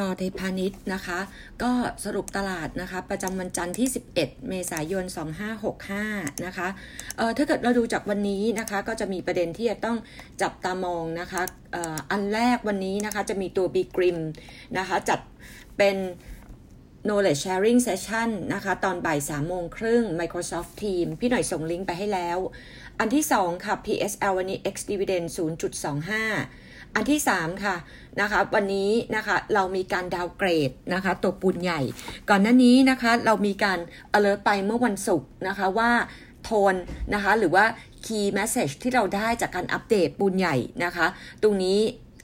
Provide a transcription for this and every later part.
ลเทพาณิชย์นะคะ ก็สรุปตลาดนะคะ ประจำวันจันทร์ที่ 11 เมษายน 2565 นะคะเอ่อถ้าเกิดเราดูจากวันนี้นะคะ ก็จะมีประเด็นที่จะต้องจับตามองนะคะเอ่ออันแรกวันนี้นะคะ จะมีตัว b g r i m นะคะ จัดเป็น knowledge sharing session นะคะ ตอนบ่าย3โมงครึ่ง Microsoft Team พี่หน่อยส่งลิงก์ไปให้แล้ว อันที่2ค่ะ PSL วันนี้ ex dividend 0.25 อันที่ 3 ค่ะนะคะวันนี้นะคะเรามีการดาวเกรดนะคะตัวปูนใหญ่ ก่อนหน้านี้นะคะเรามีการ alert ไปเมื่อวันศุกร์นะคะว่าโทนนะคะหรือว่า key message ที่เราได้จากการอัปเดตปูนใหญ่นะคะ ตรงนี้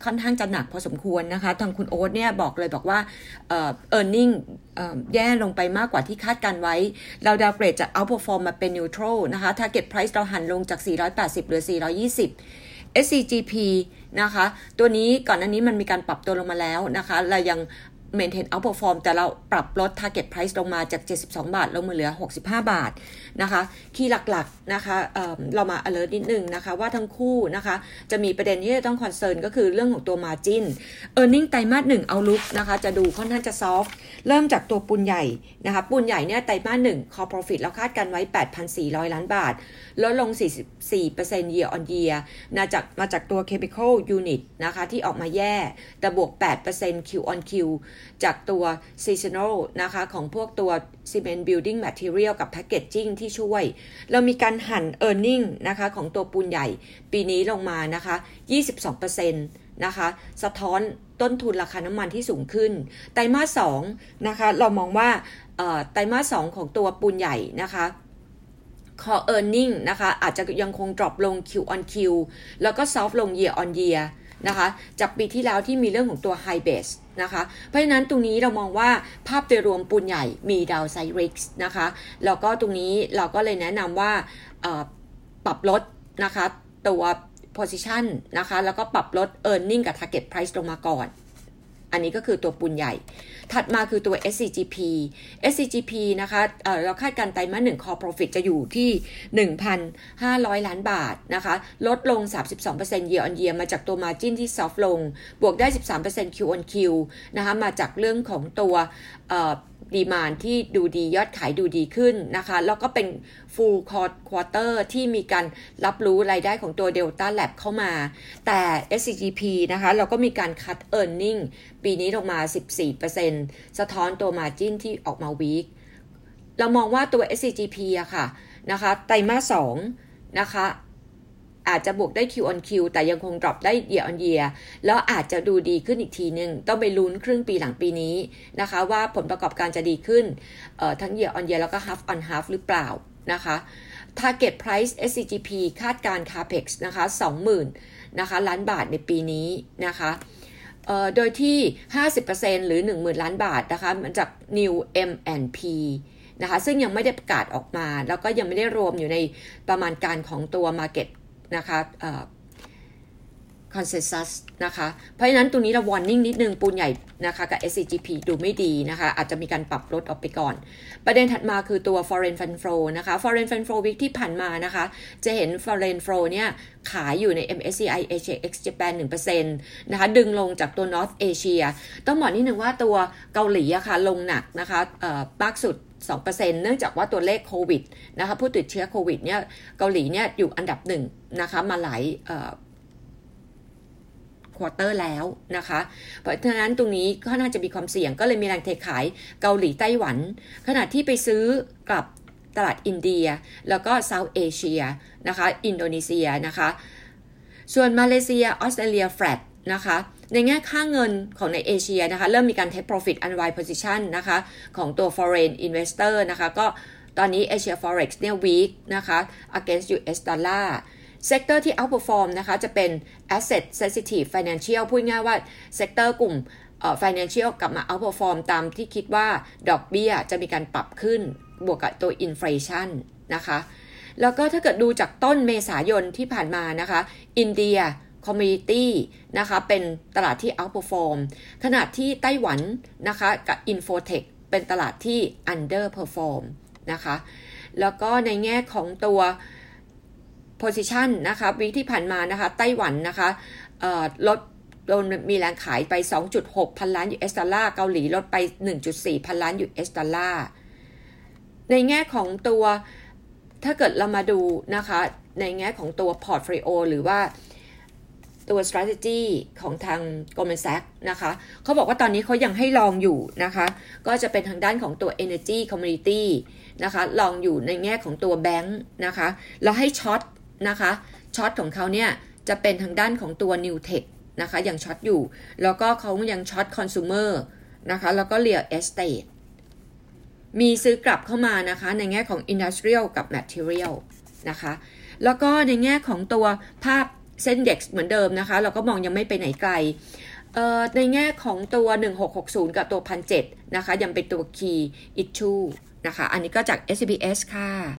ค่อนข้างจะหนักพอสมควรนะคะ ทางคุณโอ๊ตเนี่ยบอกเลยบอกว่าเออ earning เอ่อแย่ลงไปมากกว่าที่คาดการไว้ เราดาวเกรดจาก outperform มาเป็น neutral นะคะ target price เราหันลงจาก 480 เหลือ 420 SCGP นะคะ ตัวนี้ก่อนหน้านี้มันมีการปรับตัวลงมาแล้วนะคะ เรายัง maintain outperform แต่เราปรับลด target price ลงมาจาก 72 บาท ลงมาเหลือ 65 บาทนะคะคีย์หลักๆนะคะเเรามา alert นิดนึงนะคะว่าทั้งคู่นะคะจะมีประเด็นที่จะต้อง concern ก็คือเรื่องของตัว margin earning ไตรมาสหนึ่งเอาลุกนะคะจะดูค่อนข้างจะ soft เริ่มจากตัวปูนใหญ่นะคะปูนใหญ่เนี่ยไตรมาสหนึ่ง core profit เราคาดกันไว้ 8,400 ล้านบาท ลดลง 44% year on year มาจากมาจากตัว chemical unit นะคะที่ออกมาแย่แต่บวก 8% Q on Q จากตัว seasonal นะคะของพวกตัว cement building material กับ packaging ที่ช่วย เรามีการหั่น earning นะคะของตัวปูนใหญ่ปีนี้ลงมานะคะ 22%นะคะสะท้อนต้นทุนราคาน้ำมันที่สูงขึ้น ไตรมาส2นะคะเรามองว่าไตรมาส2ของตัวปูนใหญ่นะคะ core earning นะคะอาจจะยังคง drop ลง Q on Q แล้วก็ soft ลง year on year นะคะ จากปีที่แล้วที่มีเรื่องของตัว high base นะคะ เพราะฉะนั้นตรงนี้เรามองว่าภาพโดยรวมปูนใหญ่มีดาวไซริกส์นะคะ แล้วก็ตรงนี้เราก็เลยแนะนำว่าปรับลดนะคะตัว position นะคะ แล้วก็ปรับลด earning กับ target price ลงมาก่อน อันนี้ก็คือตัวปูนใหญ่ ถัดมาคือตัว SCGP SCGP นะคะเเราคาดการไตรมาสหนึ่ง core profit จะอยู่ที่ 1,500 ล้านบาทนะคะ ลดลง 32% year on year มาจากตัว margin ที่ soft ลง บวกได้ 13% Q on Q นะคะ มาจากเรื่องของตัว ดีมานที่ดูดียอดขายดูดีขึ้นนะคะ แล้วก็เป็น full quarter ที่มีการรับรู้รายได้ของตัว Delta Lab เข้ามา แต่ SCGP นะคะ เราก็มีการ cut earning ปีนี้ลงมา 14%สะท้อนตัว margin ที่ออกมา weak เรามองว่าตัว SCGP อะค่ะนะคะไตรมาส2นะคะ อาจจะบวกได้ Q on Q แต่ยังคง drop ได้ year on year แล้วอาจจะดูดีขึ้นอีกทีหนึ่งต้องไปลุ้นครึ่งปีหลังปีนี้นะคะ ว่าผลประกอบการจะดีขึ้นทั้ง year on year แล้วก็ half on half หรือเปล่านะคะ target price SCGP คาดการ capex นะคะ 20,000นะคะล้านบาทในปีนี้นะคะโดยที่ 50%หรือ 10,000 ล้านบาทนะคะมันจาก new M&P นะคะซึ่งยังไม่ได้ประกาศออกมา แล้วก็ยังไม่ได้รวมอยู่ในประมาณการของตัว market นะคะคอนเซนแซสนะคะ เพราะฉะนั้นตรงนี้เราวอร์นิ่งนิดนึงปูนใหญ่นะคะกับ SCGP ดูไม่ดีนะคะ อาจจะมีการปรับลดออกไปก่อน ประเด็นถัดมาคือตัว foreign fund flow นะคะ foreign fund flow week ที่ผ่านมานะคะ จะเห็น foreign flow เนี่ย ขายอยู่ใน MSCI Asia X Japan 1%นะคะ ดึงลงจากตัว North Asia ต้องบอกนิดนึงว่าตัวเกาหลีอะคะ่ะลงหนักนะคะมากสุด 2%เนื่องจากว่าตัวเลขโควิดนะคะผู้ติดเชื้อโควิดเนี่ยเกาหลีเนี่ยอยู่อันดับหนึ่งนะคะมาหลายควอเตอร์แล้วนะคะ เพราะฉะนั้นตรงนี้ก็น่าจะมีความเสี่ยงก็เลยมีแรงเทขายเกาหลีไต้หวัน ขณะที่ไปซื้อกลับตลาดอินเดีย แล้วก็เซาท์เอเชียนะคะ อินโดนีเซียนะคะ ส่วนมาเลเซียออสเตรเลียแฟลตนะคะ ในแง่ค่าเงินของในเอเชียนะคะ เริ่มมีการ take profit unwind position นะคะ ของตัว foreign investor นะคะ ก็ตอนนี้ Asia Forex เนี่ย weak นะคะ against US dollar sector ที่ outperform นะคะ จะเป็น asset sensitive financial พูดง่ายว่า sector กลุ่ม financial กลับมา outperform ตามที่คิดว่าดอกเบี้ยจะมีการปรับขึ้นบวกกับตัว inflation นะคะ แล้วก็ถ้าเกิดดูจากต้นเมษายนที่ผ่านมานะคะ อินเดีย commodity นะคะเป็นตลาดที่ outperform ขณะที่ไต้หวันนะคะกับ Infotech เป็นตลาดที่ underperform นะคะแล้วก็ในแง่ของตัว position นะคะวิที่ผ่านมานะคะไต้หวันนะคะลดโดนมีแรงขายไป 2.6 พันล้าน US ดอลลาร์ เกาหลีลดไป 1.4 พันล้าน US ดอลลาร์ ในแง่ของตัวถ้าเกิดเรามาดูนะคะ ในแง่ของตัว portfolio หรือว่า ตัว strategy ของทาง Goldman Sachs นะคะเขาบอกว่าตอนนี้เขายังให้ลองอยู่นะคะ ก็จะเป็นทางด้านของตัว energy commodity นะคะ long อยู่ในแง่ของตัวแบงค์นะคะ แล้วให้ short นะคะ short ของเขาเนี่ยจะเป็นทางด้านของตัว New Tech นะคะยัง short อยู่ แล้วก็เขายัง short consumer นะคะ แล้วก็ real estate มีซื้อกลับเข้ามานะคะ ในแง่ของ industrial กับ material นะคะ แล้วก็ในแง่ของตัวภาพ SET Index เหมือนเดิมนะคะ เราก็มองยังไม่ไปไหนไกลในแง่ของตัว 1660 กับตัว 1007 นะคะ ยังเป็นตัวคีย์อิชชูนะคะ อันนี้ก็จาก SBS ค่ะ